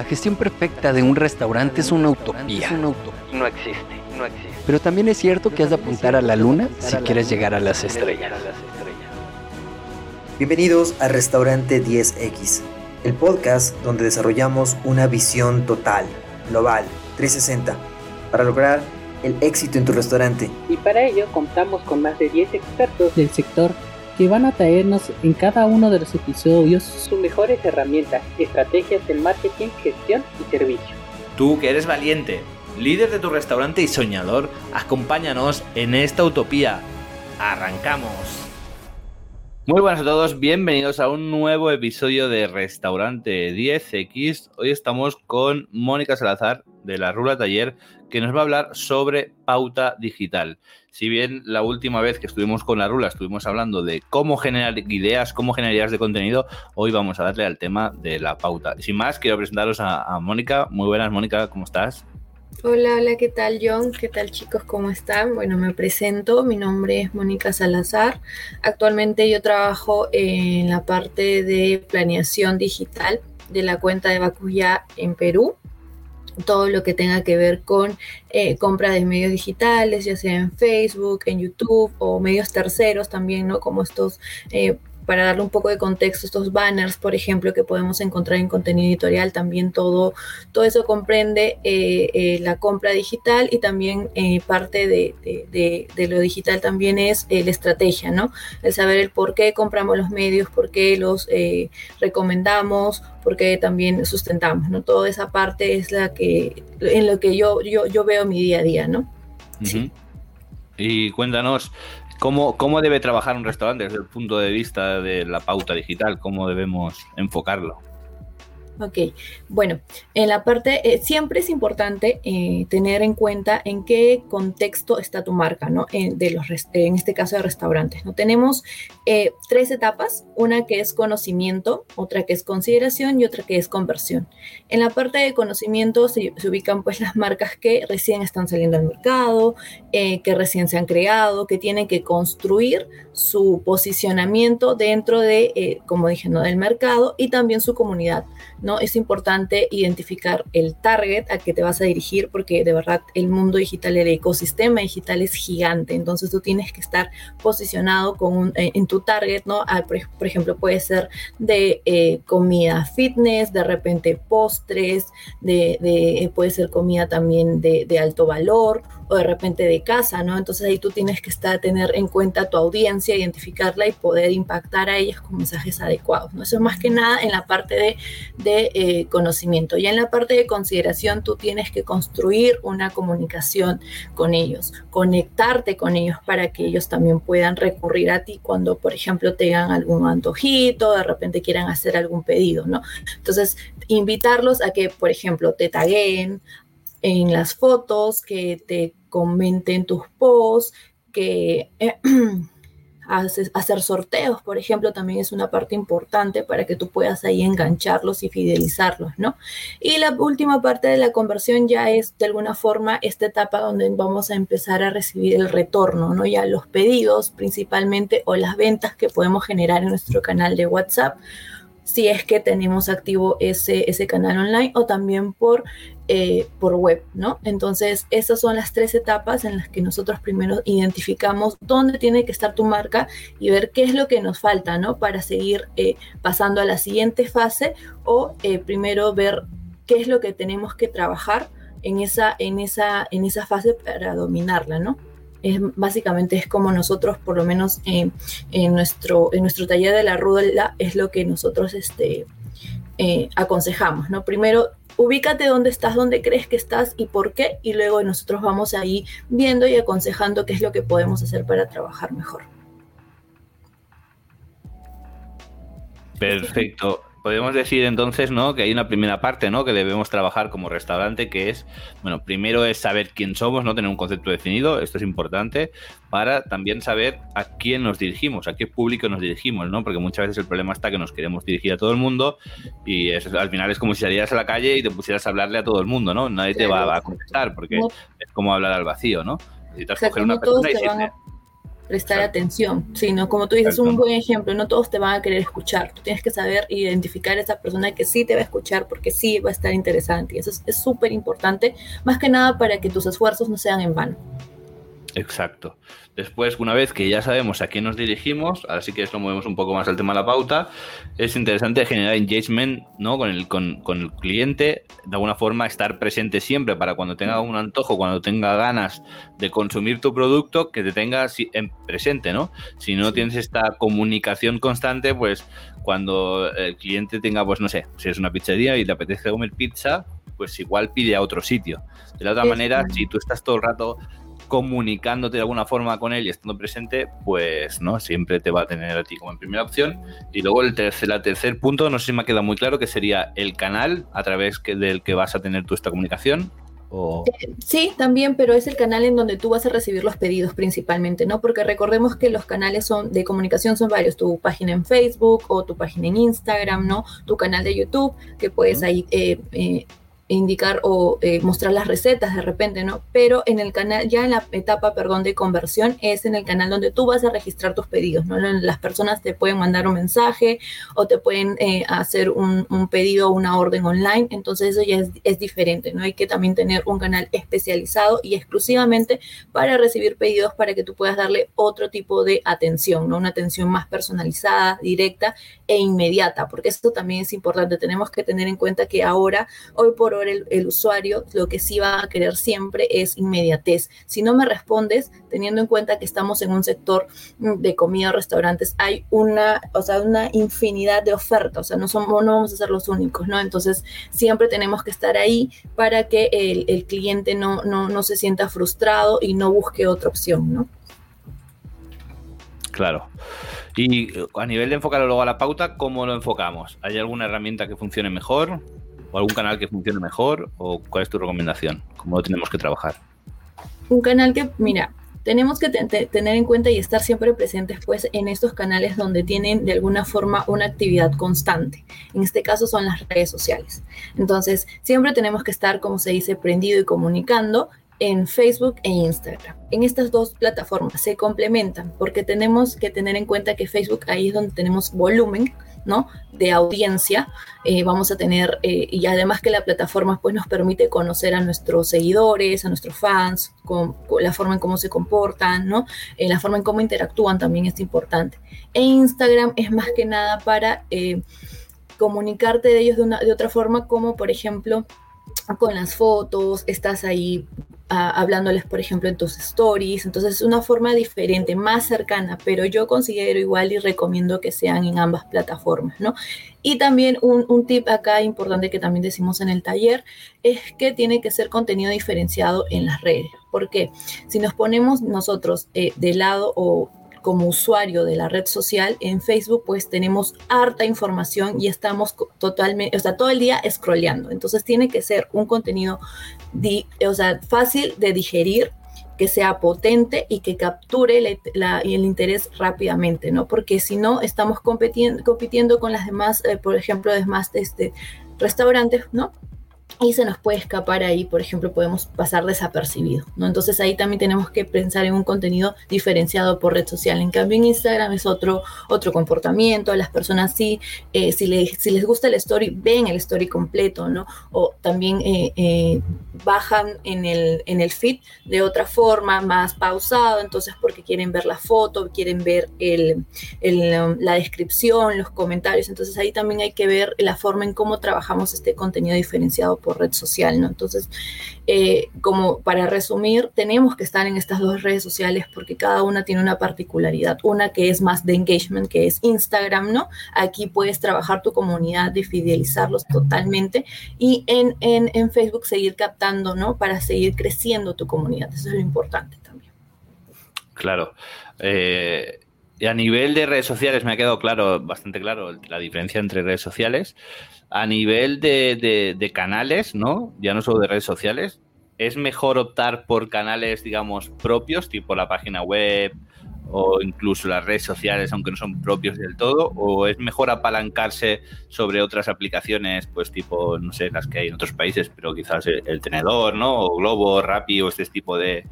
La gestión perfecta de un restaurante es una utopía. No existe, no existe. Pero también es cierto que has de apuntar a la luna si quieres llegar a las estrellas. Bienvenidos a Restaurante 10X, el podcast donde desarrollamos una visión total, global, 360, para lograr el éxito en tu restaurante. Y para ello contamos con más de 10 expertos del sector que van a traernos en cada uno de los episodios sus mejores herramientas, estrategias de marketing, gestión y servicio. Tú que eres valiente, líder de tu restaurante y soñador, acompáñanos en esta utopía. ¡Arrancamos! Muy buenas a todos, bienvenidos a un nuevo episodio de Restaurante 10X. Hoy estamos con Mónica Salazar de la Rula Taller que nos va a hablar sobre pauta digital. Si bien la última vez que estuvimos con la Rula estuvimos hablando de cómo generar ideas, cómo generar ideas de contenido, hoy vamos a darle al tema de la pauta. Sin más, quiero presentaros a, Mónica. Muy buenas, Mónica, ¿cómo estás? Hola, hola, ¿qué tal John? ¿Qué tal chicos? ¿Cómo están? Bueno, me presento, mi nombre es Mónica Salazar. Actualmente yo trabajo en la parte de planeación digital de la cuenta de Bacuya en Perú todo lo que tenga que ver con eh, compra de medios digitales, ya sea en Facebook, en YouTube o medios terceros también, ¿no? Como estos eh, para darle un poco de contexto, estos banners, por ejemplo, que podemos encontrar en contenido editorial, también todo, todo eso comprende eh, eh, la compra digital y también eh, parte de, lo digital también es la estrategia, ¿no? El saber el por qué compramos los medios, por qué los recomendamos, por qué también sustentamos, ¿no? Toda esa parte es la que, en lo que yo, yo, yo veo mi día a día, ¿no? Sí. Y cuéntanos, ¿Cómo, ¿Cómo debe trabajar un restaurante desde el punto de vista de la pauta digital? ¿Cómo debemos enfocarlo? Ok, bueno, en la parte, eh, siempre es importante eh, tener en cuenta en qué contexto está tu marca, ¿no? En, de los, en este caso de restaurantes, ¿no? Tenemos eh, tres etapas, una que es conocimiento, otra que es consideración y otra que es conversión. En la parte de conocimiento se, ubican pues las marcas que recién están saliendo al mercado, que recién se han creado, que tienen que construir su posicionamiento dentro de, como dije, ¿no? del mercado y también su comunidad, ¿no? Es importante identificar el target a que te vas a dirigir porque de verdad el mundo digital, el ecosistema digital es gigante, entonces tú tienes que estar posicionado con eh, en tu target, ¿no? Ah, por, ejemplo, puede ser de eh, comida fitness, de repente postres, de, eh, puede ser comida también de, de alto valor o de repente de casa, ¿no? Entonces ahí tú tienes que estar, tener en cuenta tu audiencia, identificarla y poder impactar a ellas con mensajes adecuados, ¿no? Eso es más que nada en la parte de, de eh, conocimiento. Ya en la parte de consideración tú tienes que construir una comunicación con ellos, conectarte con ellos para que ellos también puedan recurrir a ti cuando, por ejemplo, tengan algún antojito, de repente quieran hacer algún pedido, ¿no? Entonces, invitarlos a que, por ejemplo, te taguen, en las fotos, que te comenten tus posts, que hacer sorteos, por ejemplo, también es una parte importante para que tú puedas ahí engancharlos y fidelizarlos, ¿no? Y la última parte de la conversión ya es de alguna forma esta etapa donde vamos a empezar a recibir el retorno, ¿no? Ya los pedidos principalmente o las ventas que podemos generar en nuestro canal de WhatsApp si es que tenemos activo ese, ese canal online o también por, eh, por web, ¿no? Entonces, esas son las tres etapas en las que nosotros primero identificamos dónde tiene que estar tu marca y ver qué es lo que nos falta, ¿no? Para seguir eh, pasando a la siguiente fase o eh, primero ver qué es lo que tenemos que trabajar en esa, en esa, en esa fase para dominarla, ¿no? es, básicamente es como nosotros, por lo menos en, nuestro, en nuestro taller de la rueda, es lo que nosotros este, eh, aconsejamos, ¿no? Primero, ubícate dónde estás, dónde crees que estás y por qué, y luego nosotros vamos ahí viendo y aconsejando qué es lo que podemos hacer para trabajar mejor. Perfecto podemos decir entonces, ¿no? Que hay una primera parte, ¿no? Que debemos trabajar como restaurante, que es, bueno, primero es saber quién somos, ¿no? Tener un concepto definido, esto es importante, para también saber a quién nos dirigimos, a qué público nos dirigimos, ¿no? Porque muchas veces el problema está que nos queremos dirigir a todo el mundo y al final es como si salieras a la calle y te pusieras a hablarle a todo el mundo, ¿no? Nadie te va, a contestar porque es como hablar al vacío, ¿no? Necesitas coger una persona y decirle prestar atención, sino como tú dices, un buen ejemplo, no todos te van a querer escuchar, tú tienes que saber identificar a esa persona que sí te va a escuchar porque sí va a estar interesante y eso es súper importante, más que nada para que tus esfuerzos no sean en vano. Exacto. Después, una vez que ya sabemos a quién nos dirigimos, ahora sí que lo movemos un poco más al tema de la pauta, es interesante generar engagement ¿no? con, el, con, el cliente, de alguna forma estar presente siempre para cuando tenga un antojo, cuando tenga ganas de consumir tu producto, que te tenga en presente, ¿no? Si no tienes esta comunicación constante, pues cuando el cliente tenga, pues no sé, si es una pizzería y le apetece comer pizza, pues igual pide a otro sitio. De la otra manera, si tú estás todo el rato comunicándote de alguna forma con él y estando presente, pues no, siempre te va a tener a ti como en primera opción. Y luego el tercer, el tercer punto, no sé si me ha quedado muy claro, que sería el canal a través que, del que vas a tener tú esta comunicación. O... Sí, también, pero es el canal en donde tú vas a recibir los pedidos principalmente, ¿no? Porque recordemos que los canales son de comunicación son varios, tu página en Facebook o tu página en Instagram, ¿no? Tu canal de YouTube, que puedes ahí eh, eh, indicar o eh, mostrar las recetas de repente, ¿no? Pero en el canal, ya en la etapa, perdón, de conversión, es en el canal donde tú vas a registrar tus pedidos, ¿no? Las personas te pueden mandar un mensaje o te pueden eh, hacer un, pedido o una orden online, entonces eso ya es, es, diferente, ¿no? Hay que también tener un canal especializado y exclusivamente para recibir pedidos para que tú puedas darle otro tipo de atención, ¿no? Una atención más personalizada, directa e inmediata, porque esto también es importante. Tenemos que tener en cuenta que ahora, hoy por hoy, el, usuario lo que sí va a querer siempre es inmediatez. Si no me respondes, teniendo en cuenta que estamos en un sector mm, de comida restaurantes, hay una, o sea, una infinidad de ofertas, o sea, no, somos, no vamos a ser los únicos, ¿no? Entonces, siempre tenemos que estar ahí para que el, el cliente no, no, no se sienta frustrado y no busque otra opción, ¿no? Claro. Y a nivel de enfocarlo luego a la pauta, ¿cómo lo enfocamos? ¿Hay alguna herramienta que funcione mejor? ¿O algún canal que funcione mejor? ¿O cuál es tu recomendación? ¿Cómo lo tenemos que trabajar? Un canal que, mira, tenemos que tener en cuenta y estar siempre presentes pues en estos canales donde tienen de alguna forma una actividad constante. En este caso son las redes sociales. Entonces, siempre tenemos que estar, como se dice, prendido y comunicando en Facebook e Instagram. En estas dos plataformas se complementan porque tenemos que tener en cuenta que Facebook ahí es donde tenemos volumen, ¿no? De audiencia. Eh, vamos a tener, eh, y además que la plataforma pues nos permite conocer a nuestros seguidores, a nuestros fans, con, la forma en cómo se comportan, ¿no? Eh, la forma en cómo interactúan también es importante. E Instagram es más que nada para comunicarte de ellos de, una, de otra forma, como por ejemplo con las fotos, estás ahí hablándoles, por ejemplo, en tus stories. Entonces es una forma diferente, más cercana, pero yo considero igual y recomiendo que sean en ambas plataformas, ¿no? Y también un, tip acá importante que también decimos en el taller es que tiene que ser contenido diferenciado en las redes. porque Si nos ponemos nosotros eh, de lado o como usuario de la red social en Facebook, pues tenemos harta información y estamos totalmente, o sea, todo el día scrolleando. Entonces tiene que ser un contenido, o sea, fácil de digerir, que sea potente y que capture el interés rápidamente, ¿no? Porque si no, estamos compitiendo, compitiendo con las demás, eh, por ejemplo, demás este, restaurantes, ¿no? Y se nos puede escapar ahí, por ejemplo, podemos pasar desapercibido, ¿no? Entonces ahí también tenemos que pensar en un contenido diferenciado por red social. En cambio, en Instagram es otro, otro comportamiento, las personas sí, eh, si, les, si les gusta el story, ven el story completo, ¿no? O también eh, eh, bajan en el, en el feed de otra forma, más pausado, entonces porque quieren ver la foto, quieren ver el, el, la descripción, los comentarios, entonces ahí también hay que ver la forma en cómo trabajamos este contenido diferenciado por red social, ¿no? Entonces, eh, como para resumir, tenemos que estar en estas dos redes sociales porque cada una tiene una particularidad. Una que es más de engagement, que es Instagram, ¿no? Aquí puedes trabajar tu comunidad y fidelizarlos totalmente. Y en, en, Facebook seguir captando, ¿no? Para seguir creciendo tu comunidad. Eso es lo importante también. Claro. Eh, a nivel de redes sociales me ha quedado claro, bastante claro, la diferencia entre redes sociales a nivel de, canales, ¿no? Ya no solo de redes sociales, ¿es mejor optar por canales, digamos, propios, tipo la página web o incluso las redes sociales, aunque no son propios del todo? ¿O es mejor apalancarse sobre otras aplicaciones, pues tipo, no sé, las que hay en otros países, pero quizás el, tenedor, ¿no? O Globo, Rappi o este tipo de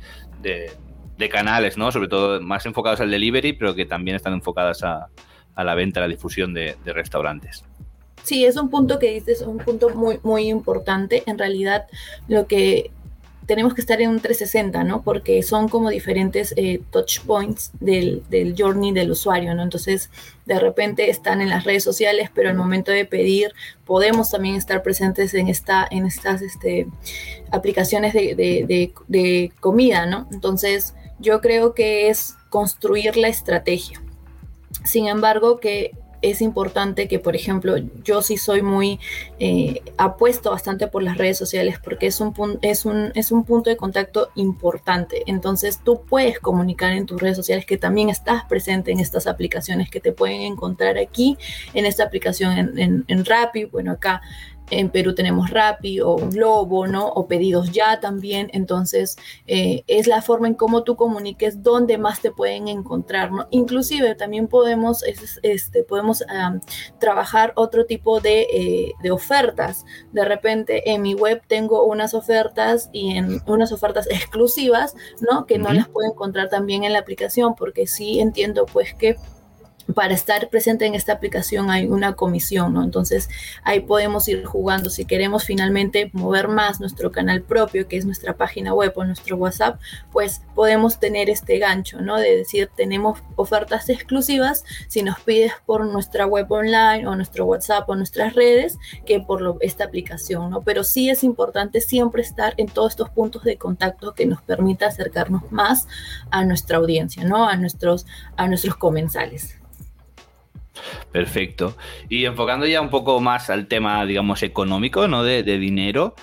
canales, ¿no? Sobre todo más enfocados al delivery, pero que también están enfocadas a, la venta, a la difusión de, restaurantes. Sí, es un punto que dices, un punto muy, muy importante. En realidad, lo que tenemos que estar en un 360, ¿no? Porque son como diferentes eh, touch points del, del, journey del usuario, ¿no? Entonces, de repente están en las redes sociales, pero al momento de pedir, podemos también estar presentes en, esta, en estas este, aplicaciones de, de, de comida, ¿no? Entonces, yo creo que es construir la estrategia. Sin embargo, que es importante que, por ejemplo, yo sí soy muy eh, apuesto bastante por las redes sociales porque es un, es, un, es un punto de contacto importante. Entonces tú puedes comunicar en tus redes sociales que también estás presente en estas aplicaciones que te pueden encontrar aquí, en esta aplicación en, en, en bueno, acá en Perú tenemos Rappi o Globo, ¿no? O pedidos ya también. Entonces, eh, es la forma en cómo tú comuniques dónde más te pueden encontrar, ¿no? Inclusive también podemos, este, podemos trabajar otro tipo de, eh, de, ofertas. De repente en mi web tengo unas ofertas y en unas ofertas exclusivas, ¿no? Que no las puedo encontrar también en la aplicación porque sí entiendo pues que para estar presente en esta aplicación hay una comisión, ¿no? Entonces ahí podemos ir jugando. Si queremos finalmente mover más nuestro canal propio, que es nuestra página web o nuestro WhatsApp, pues podemos tener este gancho, ¿no? De decir, tenemos ofertas exclusivas si nos pides por nuestra web online o nuestro WhatsApp o nuestras redes que por esta aplicación, ¿no? Pero sí es importante siempre estar en todos estos puntos de contacto que nos permita acercarnos más a nuestra audiencia, ¿no? A nuestros, a nuestros comensales. Perfecto. Y enfocando ya un poco más al tema, digamos, económico, ¿no? De, dinero,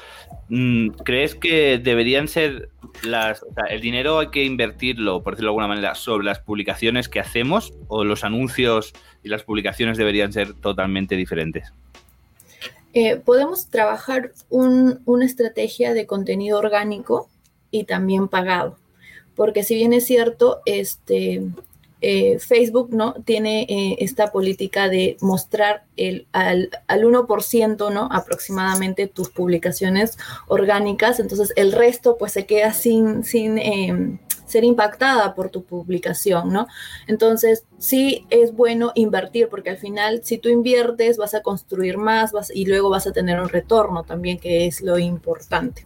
mm, ¿crees que deberían ser las... El dinero hay que invertirlo, por decirlo de alguna manera, sobre las publicaciones que hacemos o los anuncios y las publicaciones deberían ser totalmente diferentes? Eh, podemos trabajar una estrategia de contenido orgánico y también pagado. Porque si bien es cierto, este, eh, Facebook ¿no? tiene eh, esta política de mostrar el, al, al 1% ¿no? aproximadamente tus publicaciones orgánicas, entonces el resto pues se queda sin, sin em, ser impactada por tu publicación, ¿no? Entonces, sí es bueno invertir porque al final si tú inviertes vas a construir más vas, y luego vas a tener un retorno también, que es lo importante.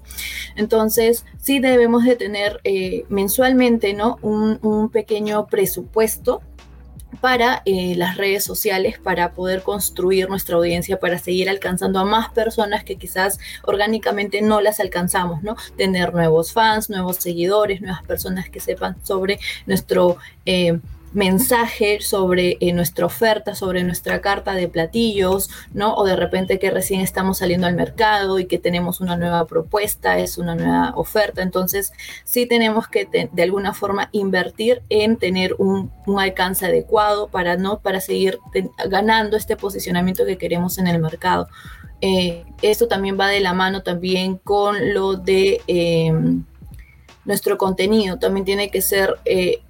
Entonces, sí debemos de tener eh, mensualmente, ¿no? Un, un pequeño presupuesto para eh, las redes sociales, para poder construir nuestra audiencia, para seguir alcanzando a más personas que quizás orgánicamente no las alcanzamos, ¿no? Tener nuevos fans, nuevos seguidores, nuevas personas que sepan sobre nuestro... Eh, mensaje sobre eh, nuestra oferta, sobre nuestra carta de platillos, ¿no? O de repente que recién estamos saliendo al mercado y que tenemos una nueva propuesta, es una nueva oferta. Entonces, sí tenemos que de alguna forma invertir en tener un, alcance adecuado para, ¿no? para seguir ganando este posicionamiento que queremos en el mercado. Eh, esto también va de la mano también con lo de em, nuestro contenido. También tiene que ser eh,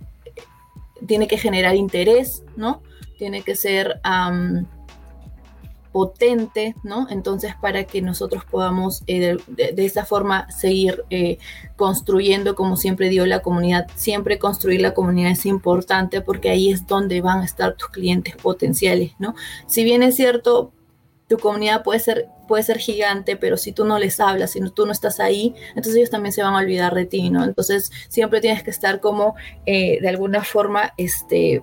tiene que generar interés, ¿no? Tiene que ser potente, ¿no? Entonces, para que nosotros podamos eh, de, esta forma seguir eh, construyendo, como siempre digo, la comunidad. Siempre construir la comunidad es importante porque ahí es donde van a estar tus clientes potenciales, ¿no? Si bien es cierto, tu comunidad puede ser, puede ser gigante, pero si tú no les hablas, si tú no estás ahí, entonces ellos también se van a olvidar de ti, ¿no? Entonces siempre tienes que estar como eh, de alguna forma, este,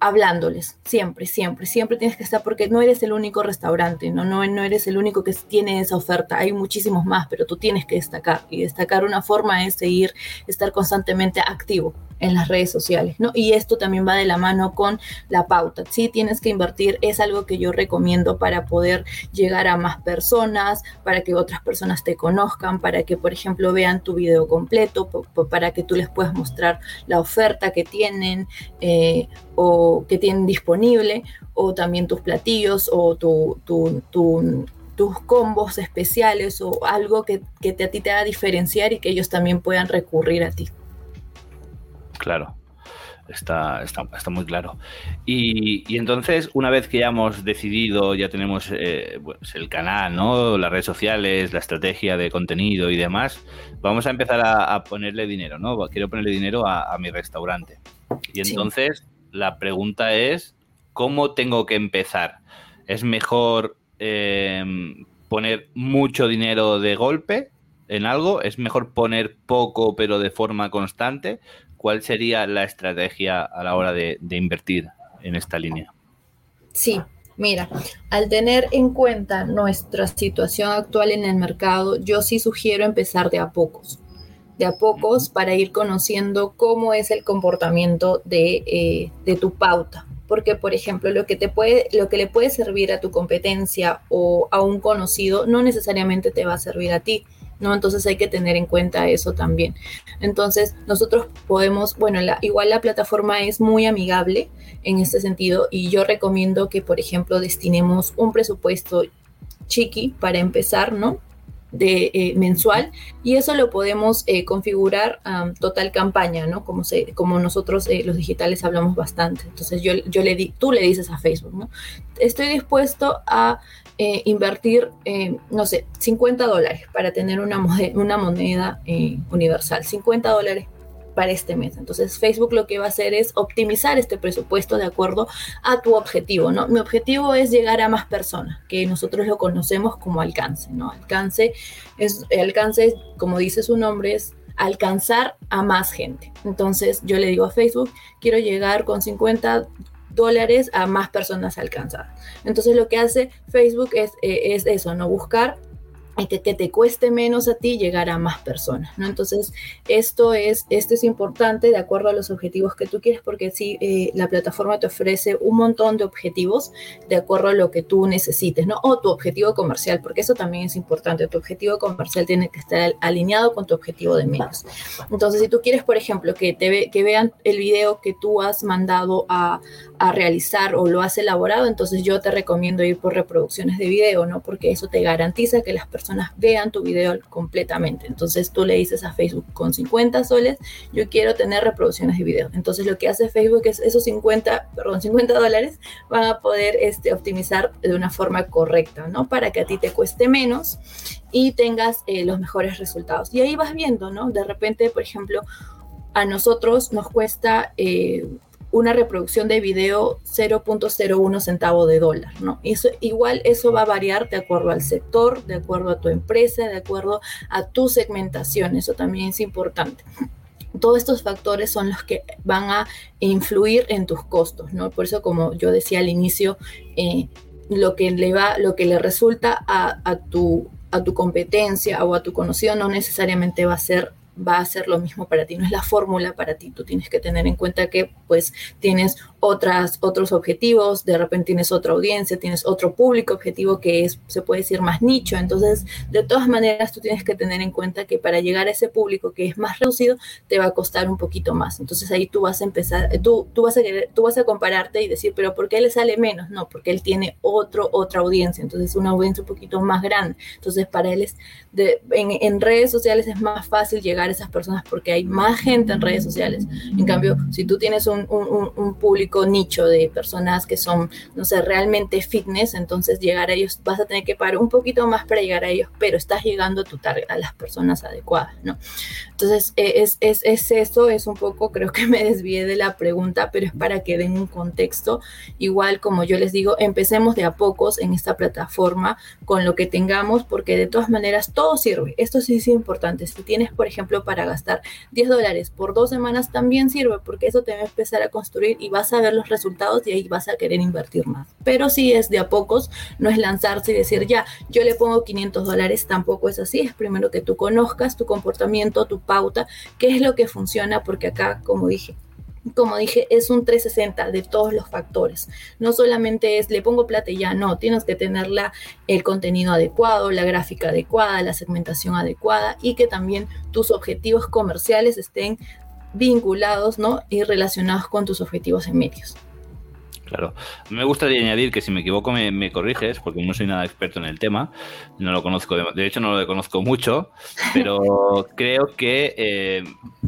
hablándoles, siempre, siempre, siempre tienes que estar porque no eres el único restaurante, ¿no? No, no eres el único que tiene esa oferta, hay muchísimos más, pero tú tienes que destacar y destacar una forma es seguir, estar constantemente activo en las redes sociales, ¿no? Y esto también va de la mano con la pauta. Sí, tienes que invertir, es algo que yo recomiendo para poder llegar a más personas, para que otras personas te conozcan, para que, por ejemplo, vean tu video completo, para que tú les puedas mostrar la oferta que tienen eh, o que tienen disponible, o también tus platillos o tu, tus combos especiales o algo que, que te, a ti te haga diferenciar y que ellos también puedan recurrir a ti. Claro. Está, está, está muy claro. Y, y, entonces, una vez que ya hemos decidido, ya tenemos eh, pues el canal, ¿no? Las redes sociales, la estrategia de contenido y demás, vamos a empezar a, a ponerle dinero, ¿no? Quiero ponerle dinero a, a mi restaurante. Y entonces, sí. La pregunta es, ¿cómo tengo que empezar? ¿Es mejor eh, poner mucho dinero de golpe en algo? ¿Es mejor poner poco pero de forma constante? ¿Cuál sería la estrategia a la hora de, de invertir en esta línea? Sí, Mira, al tener en cuenta nuestra situación actual en el mercado, yo sí sugiero empezar de a pocos, de a pocos para ir conociendo cómo es el comportamiento de, eh, de tu pauta. Porque, por ejemplo, lo que, te puede, lo que le puede servir a tu competencia o a un conocido no necesariamente te va a servir a ti. ¿no? Entonces hay que tener en cuenta eso también. Entonces nosotros podemos, bueno, la, igual la plataforma es muy amigable en este sentido y yo recomiendo que, por ejemplo, destinemos un presupuesto chiqui para empezar, ¿no? De eh, mensual y eso lo podemos eh, configurar um, total campaña, ¿no? Como, se, como nosotros eh, los digitales hablamos bastante. Entonces yo, yo le di, tú le dices a Facebook, ¿no? Estoy dispuesto a eh, invertir, eh, no sé, 50 dólares para tener una, una moneda universal, 50 dólares para este mes. Entonces Facebook lo que va a hacer es optimizar este presupuesto de acuerdo a tu objetivo, ¿no? Mi objetivo es llegar a más personas, que nosotros lo conocemos como alcance, ¿no? Alcance es, alcance, como dice su nombre, es alcanzar a más gente. Entonces yo le digo a Facebook, quiero llegar con 50 dólares a más personas alcanzadas. Entonces lo que hace Facebook es, eh, es eso, no buscar que, que, te cueste menos a ti llegar a más personas, ¿no? Entonces, esto es, esto es importante de acuerdo a los objetivos que tú quieres, porque sí, eh, la plataforma te ofrece un montón de objetivos de acuerdo a lo que tú necesites, ¿no? O tu objetivo comercial, porque eso también es importante, tu objetivo comercial tiene que estar alineado con tu objetivo de medios. Entonces, si tú quieres, por ejemplo, que, te ve, que vean el video que tú has mandado a, a realizar o lo has elaborado, entonces yo te recomiendo ir por reproducciones de video, ¿no? Porque eso te garantiza que las personas vean tu video completamente. Entonces tú le dices a Facebook con 50 soles, yo quiero tener reproducciones de video. Entonces lo que hace Facebook es esos 50, perdón, 50 dólares van a poder este, optimizar de una forma correcta, ¿no? Para que a ti te cueste menos y tengas eh, los mejores resultados. Y ahí vas viendo, ¿no? De repente, por ejemplo, a nosotros nos cuesta eh, una reproducción de video 0.01 centavo de dólar, ¿no? Eso, igual eso va a variar de acuerdo al sector, de acuerdo a tu empresa, de acuerdo a tu segmentación, eso también es importante. Todos estos factores son los que van a influir en tus costos, ¿no? Por eso, como yo decía al inicio, eh, lo que le va, lo que le resulta a, a, tu, a tu competencia o a tu conocido no necesariamente va a ser va a ser lo mismo para ti, no es la fórmula para ti, tú tienes que tener en cuenta que pues tienes otras, otros objetivos, de repente tienes otra audiencia, tienes otro público objetivo que es, se puede decir, más nicho. Entonces, de todas maneras, tú tienes que tener en cuenta que para llegar a ese público que es más reducido, te va a costar un poquito más. Entonces, ahí tú vas a empezar, tú, tú, vas, a tú vas a compararte y decir, pero ¿por qué le sale menos? No, porque él tiene otro, otra audiencia, entonces una audiencia un poquito más grande. Entonces, para él es, en redes sociales es más fácil llegar a esas personas porque hay más gente en redes sociales. En cambio, si tú tienes un, un, un público nicho de personas que son, no sé, realmente fitness, entonces llegar a ellos, vas a tener que pagar un poquito más para llegar a ellos, pero estás llegando a, tu target, a las personas adecuadas, ¿no? Entonces, es, es, es eso, es un poco, creo que me desvié de la pregunta, pero es para que den un contexto. Igual, como yo les digo, empecemos de a pocos en esta plataforma con lo que tengamos, porque de todas maneras todo sirve. Esto sí es importante. Si tienes, por ejemplo, para gastar 10 dólares por dos semanas, también sirve, porque eso te va a empezar a construir y vas a ver los resultados y ahí vas a querer invertir más. Pero si es de a pocos, no es lanzarse y decir, ya, yo le pongo 500 dólares, tampoco es así. Es primero que tú conozcas tu comportamiento, tu pauta, qué es lo que funciona, porque acá, como dije, como dije, es un 360 de todos los factores. No solamente es le pongo plata y ya, no, tienes que tener la, el contenido adecuado, la gráfica adecuada, la segmentación adecuada y que también tus objetivos comerciales estén vinculados ¿no? y relacionados con tus objetivos en medios. Claro. Me gustaría añadir que si me equivoco me, corriges, porque no soy nada experto en el tema, no lo conozco, de, hecho no lo conozco mucho, pero creo que eh,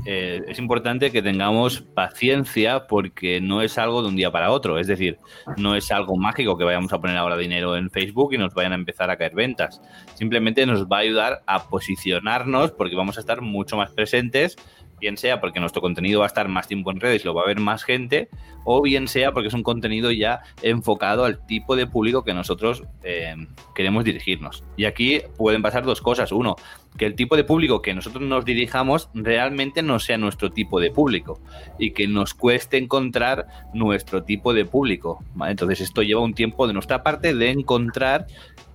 eh, es importante que tengamos paciencia porque no es algo de un día para otro, es decir, no es algo mágico que vayamos a poner ahora dinero en Facebook y nos vayan a empezar a caer ventas, simplemente nos va a ayudar a posicionarnos porque vamos a estar mucho más presentes bien sea porque nuestro contenido va a estar más tiempo en redes y lo va a ver más gente, o bien sea porque es un contenido ya enfocado al tipo de público que nosotros eh, queremos dirigirnos. Y aquí pueden pasar dos cosas. Uno, que el tipo de público que nosotros nos dirijamos realmente no sea nuestro tipo de público y que nos cueste encontrar nuestro tipo de público. Entonces esto lleva un tiempo de nuestra parte de encontrar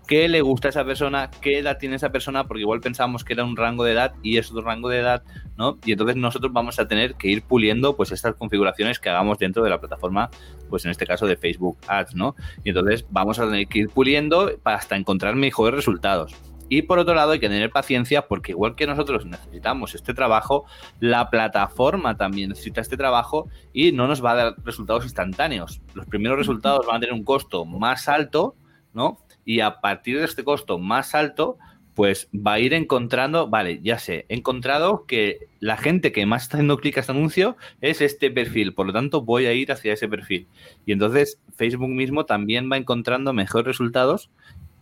qué le gusta a esa persona, qué edad tiene esa persona, porque igual pensamos que era un rango de edad y es otro rango de edad, ¿no? Y entonces nosotros vamos a tener que ir puliendo pues estas configuraciones que hagamos dentro de la plataforma, pues en este caso de Facebook Ads, ¿no? Y entonces vamos a tener que ir puliendo hasta encontrar mejores resultados. Y por otro lado hay que tener paciencia porque igual que nosotros necesitamos este trabajo, la plataforma también necesita este trabajo y no nos va a dar resultados instantáneos. Los primeros resultados van a tener un costo más alto, ¿no? Y a partir de este costo más alto, pues va a ir encontrando, vale, ya sé, he encontrado que la gente que más está haciendo clic a este anuncio es este perfil, por lo tanto voy a ir hacia ese perfil. Y entonces Facebook mismo también va encontrando mejores resultados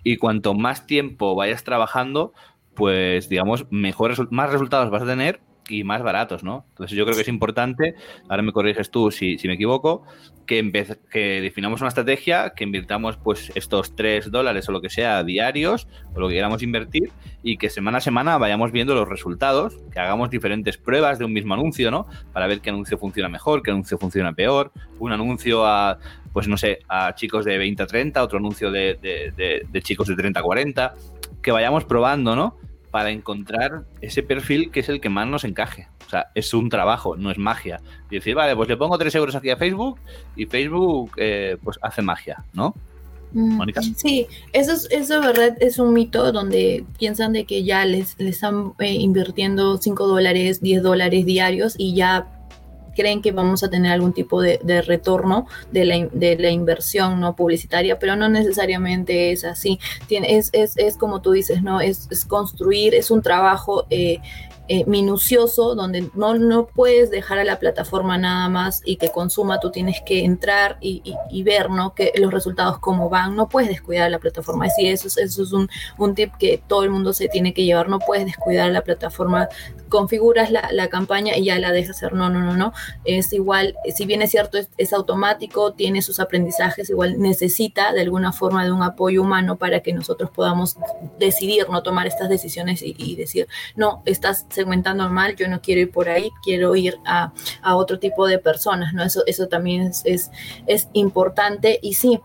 y cuanto más tiempo vayas trabajando, pues digamos, mejores, más resultados vas a tener y más baratos, ¿no? Entonces yo creo que es importante, ahora me corriges tú si, me equivoco, que, que definamos una estrategia, que invirtamos pues estos 3 dólares o lo que sea diarios, o lo que queramos invertir, y que semana a semana vayamos viendo los resultados, que hagamos diferentes pruebas de un mismo anuncio, ¿no? Para ver qué anuncio funciona mejor, qué anuncio funciona peor, un anuncio a, pues no sé, a chicos de 20 a 30, otro anuncio de, de, de chicos de 30 a 40, que vayamos probando, ¿no? Para encontrar ese perfil que es el que más nos encaje. O sea, es un trabajo, no es magia. Y decir, vale, pues le pongo 3 euros aquí a Facebook y Facebook eh, pues hace magia, ¿no? Mm, Mónica. Sí, eso es, eso verdad es un mito donde piensan de que ya les, les están eh, invirtiendo 5 dólares, 10 dólares diarios y ya creen que vamos a tener algún tipo de, retorno de la, de la, inversión no publicitaria, pero no necesariamente es así. Es, es, es como tú dices, ¿no? Es, es construir, es un trabajo eh, eh, minucioso, donde no, no puedes dejar a la plataforma nada más y que consuma, tú tienes que entrar y, ver ¿no? que los resultados cómo van, no puedes descuidar la plataforma. Sí, eso es, eso es un, un, tip que todo el mundo se tiene que llevar, no puedes descuidar la plataforma, configuras la, campaña y ya la dejas hacer, no, no, no, no, es igual, si bien es cierto, es, automático, tiene sus aprendizajes, igual necesita de alguna forma de un apoyo humano para que nosotros podamos decidir, no tomar estas decisiones y, y decir, no, estás segmentando mal, yo no quiero ir por ahí, quiero ir a, a otro tipo de personas, ¿no? Eso, eso también es, es, es importante y sí.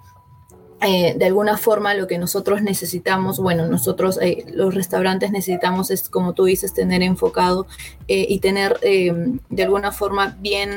Eh, de alguna forma lo que nosotros necesitamos, bueno, nosotros eh, los restaurantes necesitamos es, como tú dices, tener enfocado eh, y tener de alguna forma bien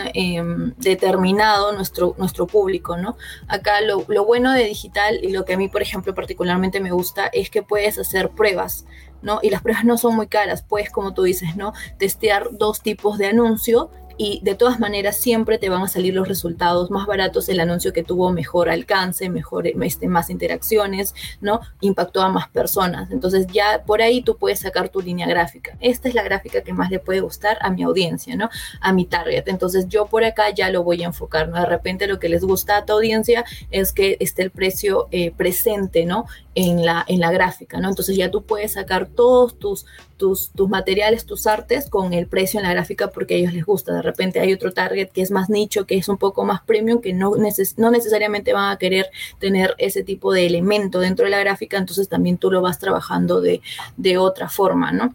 determinado nuestro, nuestro público, ¿no? Acá lo, lo, bueno de digital y lo que a mí, por ejemplo, particularmente me gusta es que puedes hacer pruebas. ¿no? Y las pruebas no son muy caras, puedes, como tú dices, ¿no? Testear dos tipos de anuncio y de todas maneras siempre te van a salir los resultados más baratos el anuncio que tuvo mejor alcance, mejor, este, más interacciones, ¿no? Impactó a más personas. Entonces ya por ahí tú puedes sacar tu línea gráfica. Esta es la gráfica que más le puede gustar a mi audiencia, ¿no? A mi target. Entonces yo por acá ya lo voy a enfocar, ¿no? De repente lo que les gusta a tu audiencia es que esté el precio eh, presente, ¿no? En la, en la gráfica, ¿no? Entonces ya tú puedes sacar todos tus, tus, tus materiales, tus artes con el precio en la gráfica porque a ellos les gusta. De repente hay otro target que es más nicho, que es un poco más premium, que no, no necesariamente van a querer tener ese tipo de elemento dentro de la gráfica, entonces también tú lo vas trabajando de, de otra forma, ¿no?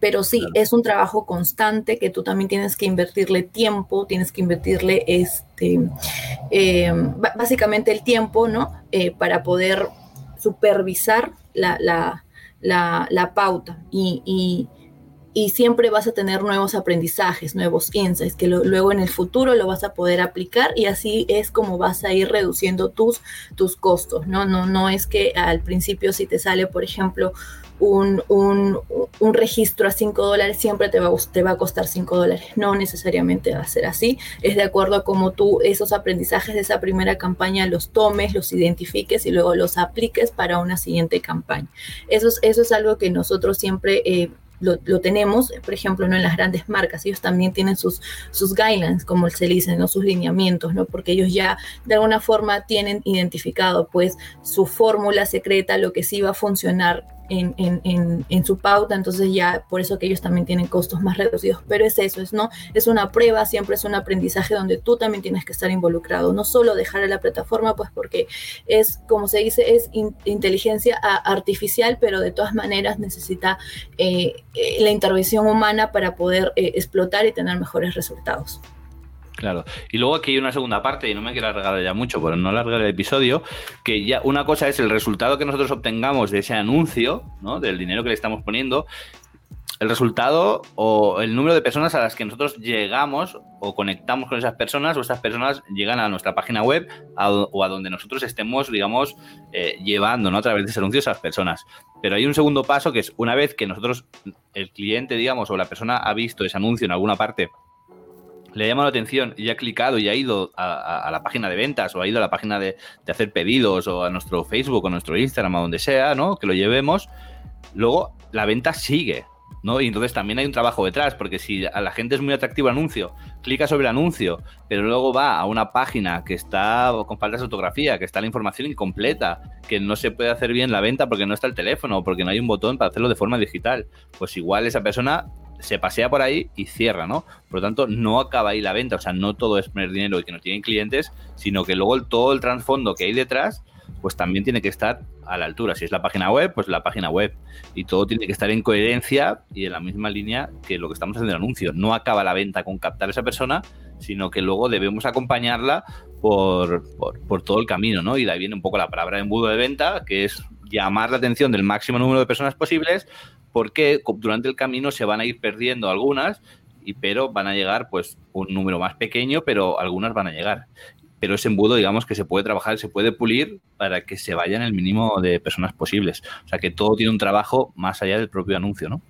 Pero sí, es un trabajo constante que tú también tienes que invertirle tiempo, tienes que invertirle este, eh, básicamente el tiempo, ¿no? Eh, para poder supervisar la, la, la, pauta y, y siempre vas a tener nuevos aprendizajes, nuevos insights, que luego en el futuro lo vas a poder aplicar y así es como vas a ir reduciendo tus, tus costos, ¿no? No, no es que al principio si te sale, por ejemplo, un, un, registro a 5 dólares siempre te va, te va a costar 5 dólares. No necesariamente va a ser así. Es de acuerdo a cómo tú esos aprendizajes de esa primera campaña los tomes, los identifiques y luego los apliques para una siguiente campaña. Eso es, eso es algo que nosotros siempre... Eh, lo, tenemos, por ejemplo, ¿no? en las grandes marcas, ellos también tienen sus, sus guidelines, como se dice, ¿no? sus lineamientos, ¿no? porque ellos ya de alguna forma tienen identificado pues su fórmula secreta, lo que sí va a funcionar en, su pauta, entonces ya por eso que ellos también tienen costos más reducidos, pero es eso, es, ¿no? es una prueba, siempre es un aprendizaje donde tú también tienes que estar involucrado, no solo dejar a la plataforma, pues porque es, como se dice, es inteligencia artificial, pero de todas maneras necesita eh, eh, la intervención humana para poder eh, explotar y tener mejores resultados. Claro. Y luego aquí hay una segunda parte, y no me quiero alargar ya mucho, por no alargar el episodio, que ya una cosa es el resultado que nosotros obtengamos de ese anuncio, ¿no? Del dinero que le estamos poniendo, el resultado o el número de personas a las que nosotros llegamos o conectamos con esas personas o esas personas llegan a nuestra página web o a donde nosotros estemos, digamos, eh, llevando ¿no? a través de ese anuncio a esas personas. Pero hay un segundo paso que es una vez que nosotros, el cliente, digamos, o la persona ha visto ese anuncio en alguna parte le ha llamado la atención y ha clicado y ha ido a, la página de ventas o ha ido a la página de, hacer pedidos o a nuestro Facebook o nuestro Instagram, a donde sea, ¿no? Que lo llevemos, luego la venta sigue, ¿no? Y entonces también hay un trabajo detrás, porque si a la gente es muy atractivo el anuncio, clica sobre el anuncio, pero luego va a una página que está con falta de fotografía, que está la información incompleta, que no se puede hacer bien la venta porque no está el teléfono, porque no hay un botón para hacerlo de forma digital, pues igual esa persona se pasea por ahí y cierra, ¿no? Por lo tanto, no acaba ahí la venta, o sea, no todo es poner dinero y que no tienen clientes, sino que luego todo el trasfondo que hay detrás, pues también tiene que estar a la altura. Si es la página web, pues la página web. Y todo tiene que estar en coherencia y en la misma línea que lo que estamos haciendo en el anuncio. No acaba la venta con captar a esa persona, sino que luego debemos acompañarla por, por, todo el camino, ¿no? Y de ahí viene un poco la palabra embudo de venta, que es llamar la atención del máximo número de personas posibles porque durante el camino se van a ir perdiendo algunas, y, pero van a llegar pues un número más pequeño, pero algunas van a llegar. Pero ese embudo, digamos que se puede trabajar, se puede pulir para que se vayan el mínimo de personas posibles. O sea que todo tiene un trabajo más allá del propio anuncio, ¿no?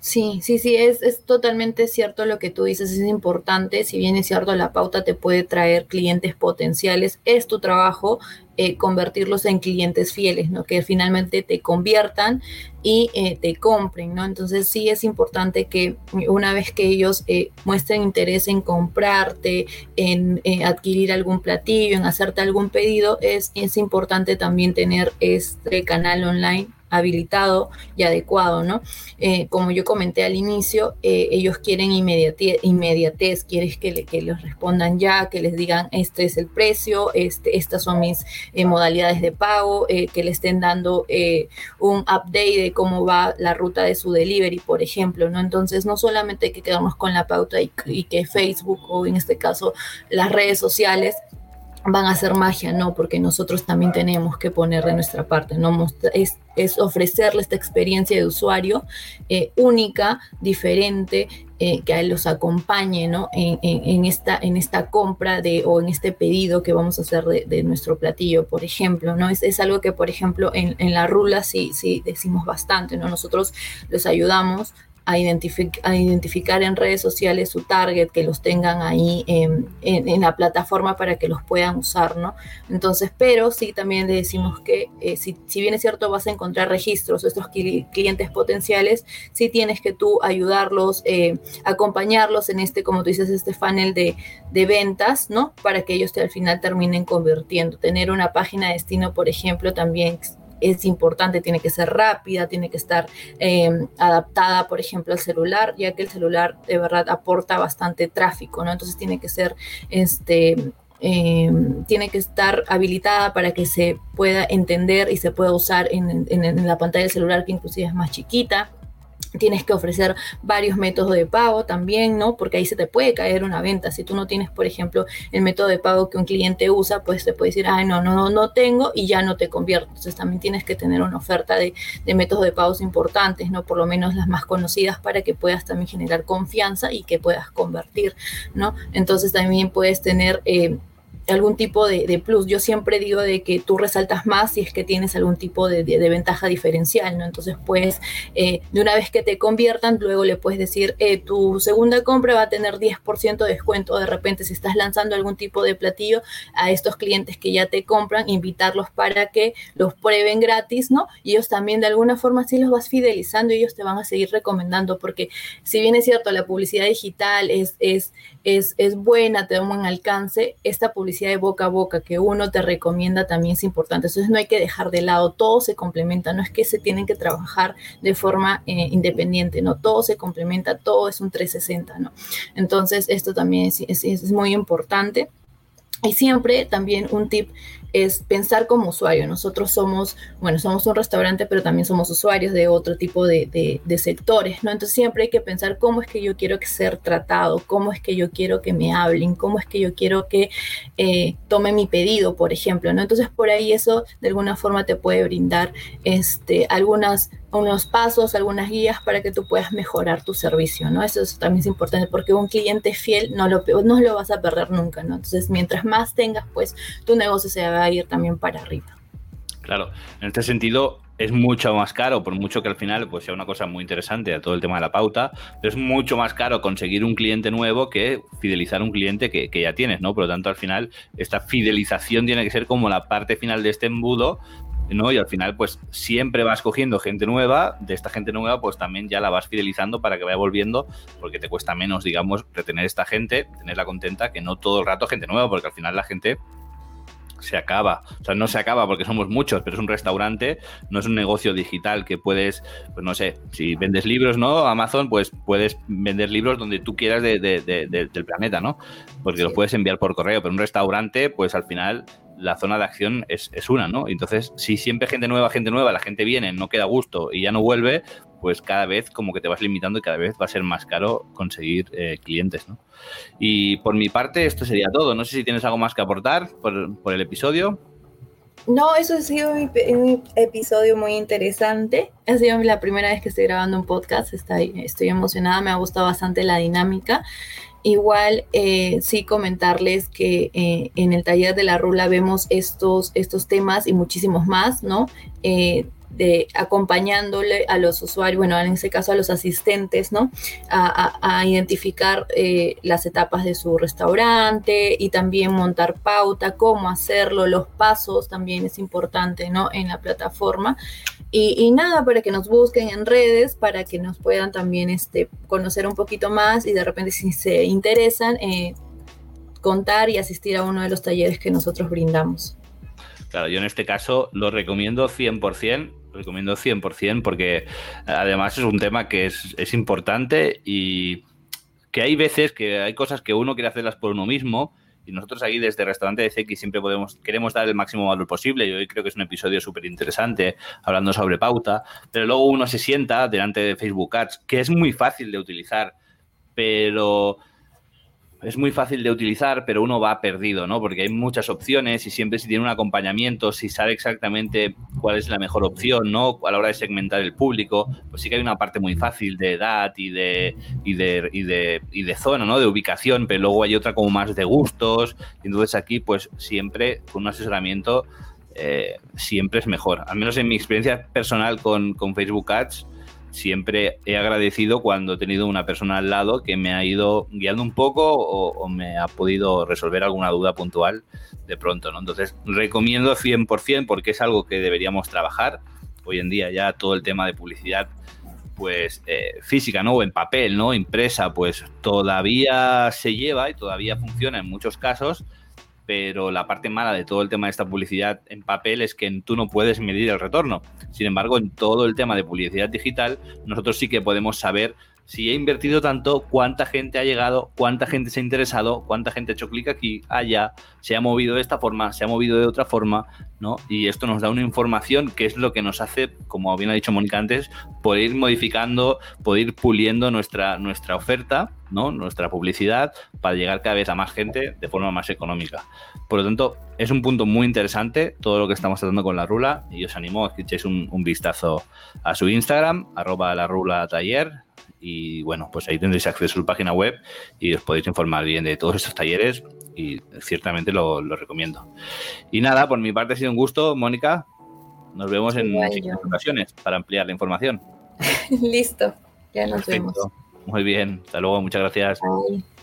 Sí, sí, sí, es, es, totalmente cierto lo que tú dices, es importante, si bien es cierto, la pauta te puede traer clientes potenciales, es tu trabajo eh, convertirlos en clientes fieles, ¿no? Que finalmente te conviertan y eh, te compren, ¿no? Entonces sí es importante que una vez que ellos eh, muestren interés en comprarte, en adquirir algún platillo, en hacerte algún pedido, es, es importante también tener este canal online habilitado y adecuado, ¿no? Eh, como yo comenté al inicio, eh, ellos quieren inmediatez, inmediatez quieres que, les respondan ya, que les digan este es el precio, este, estas son mis eh, modalidades de pago, que le estén dando un update de cómo va la ruta de su delivery, por ejemplo, ¿no? Entonces, no solamente hay que quedarnos con la pauta y que Facebook o en este caso las redes sociales van a hacer magia, no, porque nosotros también tenemos que poner de nuestra parte, ¿no? Es, es ofrecerle esta experiencia de usuario eh, única, diferente, eh, que a él los acompañe, ¿no? En, esta, en esta compra de, o en este pedido que vamos a hacer de, nuestro platillo, por ejemplo, ¿no? Es, es algo que, por ejemplo, en, en la rula sí, sí decimos bastante, ¿no? Nosotros los ayudamos a, identificar en redes sociales su target, que los tengan ahí en, la plataforma para que los puedan usar, ¿no? Entonces, pero sí también le decimos que eh, si, bien es cierto vas a encontrar registros estos clientes potenciales, sí tienes que tú ayudarlos, eh, acompañarlos en este, como tú dices, este funnel de, de ventas, ¿no? Para que ellos te, al final terminen convirtiendo. Tener una página de destino, por ejemplo, también es importante, tiene que ser rápida, tiene que estar em, adaptada, por ejemplo, al celular, ya que el celular de verdad aporta bastante tráfico, ¿no? Entonces tiene que ser, este, em, tiene que estar habilitada para que se pueda entender y se pueda usar en, en la pantalla del celular, que inclusive es más chiquita Tienes que ofrecer varios métodos de pago también, ¿no? Porque ahí se te puede caer una venta. Si tú no tienes, por ejemplo, el método de pago que un cliente usa, pues te puede decir, ay, no, no, no, tengo y ya no te convierto. Entonces también tienes que tener una oferta de, de, métodos de pagos importantes, ¿no? Por lo menos las más conocidas para que puedas también generar confianza y que puedas convertir, ¿no? Entonces también puedes tener... Eh, algún tipo de, plus. Yo siempre digo de que tú resaltas más si es que tienes algún tipo de, ventaja diferencial, ¿no? Entonces, pues, eh, de una vez que te conviertan, luego le puedes decir, eh, tu segunda compra va a tener 10% de descuento. De repente, si estás lanzando algún tipo de platillo a estos clientes que ya te compran, invitarlos para que los prueben gratis, ¿no? Y ellos también, de alguna forma, sí los vas fidelizando y ellos te van a seguir recomendando, porque si bien es cierto, la publicidad digital es, es, es, es buena, te da un buen alcance, esta publicidad de boca a boca que uno te recomienda también es importante. Entonces no hay que dejar de lado, todo se complementa, no es que se tienen que trabajar de forma eh, independiente, no, todo se complementa, todo es un 360, ¿no? Entonces esto también es, es muy importante. Y siempre también un tip es pensar como usuario. Nosotros somos, bueno, somos un restaurante, pero también somos usuarios de otro tipo de, sectores, ¿no? Entonces siempre hay que pensar cómo es que yo quiero ser tratado, cómo es que yo quiero que me hablen, cómo es que yo quiero que eh, tome mi pedido, por ejemplo, ¿no? Entonces por ahí eso de alguna forma te puede brindar este, algunas unos pasos, algunas guías para que tú puedas mejorar tu servicio, ¿no? Eso, también es importante porque un cliente fiel no lo, no lo vas a perder nunca, ¿no? Entonces, mientras más tengas, pues tu negocio se va a ir también para arriba. Claro, en este sentido es mucho más caro, por mucho que al final pues sea una cosa muy interesante a todo el tema de la pauta, pero es mucho más caro conseguir un cliente nuevo que fidelizar un cliente que, que ya tienes, ¿no? Por lo tanto, al final, esta fidelización tiene que ser como la parte final de este embudo ¿no? Y al final, pues siempre vas cogiendo gente nueva, de esta gente nueva, pues también ya la vas fidelizando para que vaya volviendo, porque te cuesta menos, digamos, retener esta gente, tenerla contenta, que no todo el rato gente nueva, porque al final la gente se acaba. O sea, no se acaba porque somos muchos, pero es un restaurante, no es un negocio digital que puedes, pues no sé, si vendes libros, ¿no? Amazon, pues puedes vender libros donde tú quieras de, del planeta, ¿no? Porque los puedes enviar por correo, pero un restaurante, pues al final la zona de acción es, una, ¿no? Entonces, si siempre gente nueva, gente nueva, la gente viene, no queda gusto y ya no vuelve, pues cada vez como que te vas limitando y cada vez va a ser más caro conseguir eh, clientes, ¿no? Y por mi parte, esto sería todo. No sé si tienes algo más que aportar por, el episodio. No, eso ha sido un, episodio muy interesante. Ha sido la primera vez que estoy grabando un podcast. Estoy, estoy emocionada, me ha gustado bastante la dinámica. Igual eh, sí comentarles que eh, en el taller de la rula vemos estos, estos temas y muchísimos más, ¿no? Eh, de acompañándole a los usuarios, bueno, en este caso a los asistentes, ¿no? A, identificar las etapas de su restaurante y también montar pauta, cómo hacerlo, los pasos también es importante, ¿no? En la plataforma. Y, nada, para que nos busquen en redes, para que nos puedan también este, conocer un poquito más y de repente si se interesan, eh, contar y asistir a uno de los talleres que nosotros brindamos. Claro, yo en este caso lo recomiendo 100%, lo recomiendo 100% porque además es un tema que es, es importante y que hay veces que hay cosas que uno quiere hacerlas por uno mismo y nosotros aquí desde Restaurante de CX siempre podemos, queremos dar el máximo valor posible. Y hoy creo que es un episodio súper interesante hablando sobre pauta, pero luego uno se sienta delante de Facebook Ads, que es muy fácil de utilizar, pero es muy fácil de utilizar, pero uno va perdido, ¿no? Porque hay muchas opciones y siempre si tiene un acompañamiento, si sabe exactamente cuál es la mejor opción, ¿no? A la hora de segmentar el público, pues sí que hay una parte muy fácil de edad y de, y de, y de, y de zona, ¿no? De ubicación, pero luego hay otra como más de gustos. Y entonces aquí, pues siempre con un asesoramiento eh, siempre es mejor. Al menos en mi experiencia personal con, con Facebook Ads, siempre he agradecido cuando he tenido una persona al lado que me ha ido guiando un poco o, me ha podido resolver alguna duda puntual de pronto, ¿no? Entonces, recomiendo 100% porque es algo que deberíamos trabajar. Hoy en día ya todo el tema de publicidad pues eh, física, ¿no? O en papel, ¿no? Impresa, pues todavía se lleva y todavía funciona en muchos casos, pero la parte mala de todo el tema de esta publicidad en papel es que tú no puedes medir el retorno. Sin embargo, en todo el tema de publicidad digital, nosotros sí que podemos saber si he invertido tanto, cuánta gente ha llegado, cuánta gente se ha interesado, cuánta gente ha hecho clic aquí, allá, se ha movido de esta forma, se ha movido de otra forma, ¿no? Y esto nos da una información que es lo que nos hace, como bien ha dicho Mónica antes, poder ir modificando, poder ir puliendo nuestra, nuestra oferta, ¿no? Nuestra publicidad para llegar cada vez a más gente de forma más económica. Por lo tanto, es un punto muy interesante todo lo que estamos tratando con la Rula y os animo a que echéis un, vistazo a su Instagram, arroba la Rula Taller, y bueno, pues ahí tendréis acceso a su página web y os podéis informar bien de todos estos talleres y ciertamente lo, lo recomiendo. Y nada, por mi parte ha sido un gusto, Mónica. Nos vemos en siguientes ocasiones para ampliar la información. Listo, ya nos Perfecto. vemos. Muy bien, hasta luego, muchas gracias. Bye.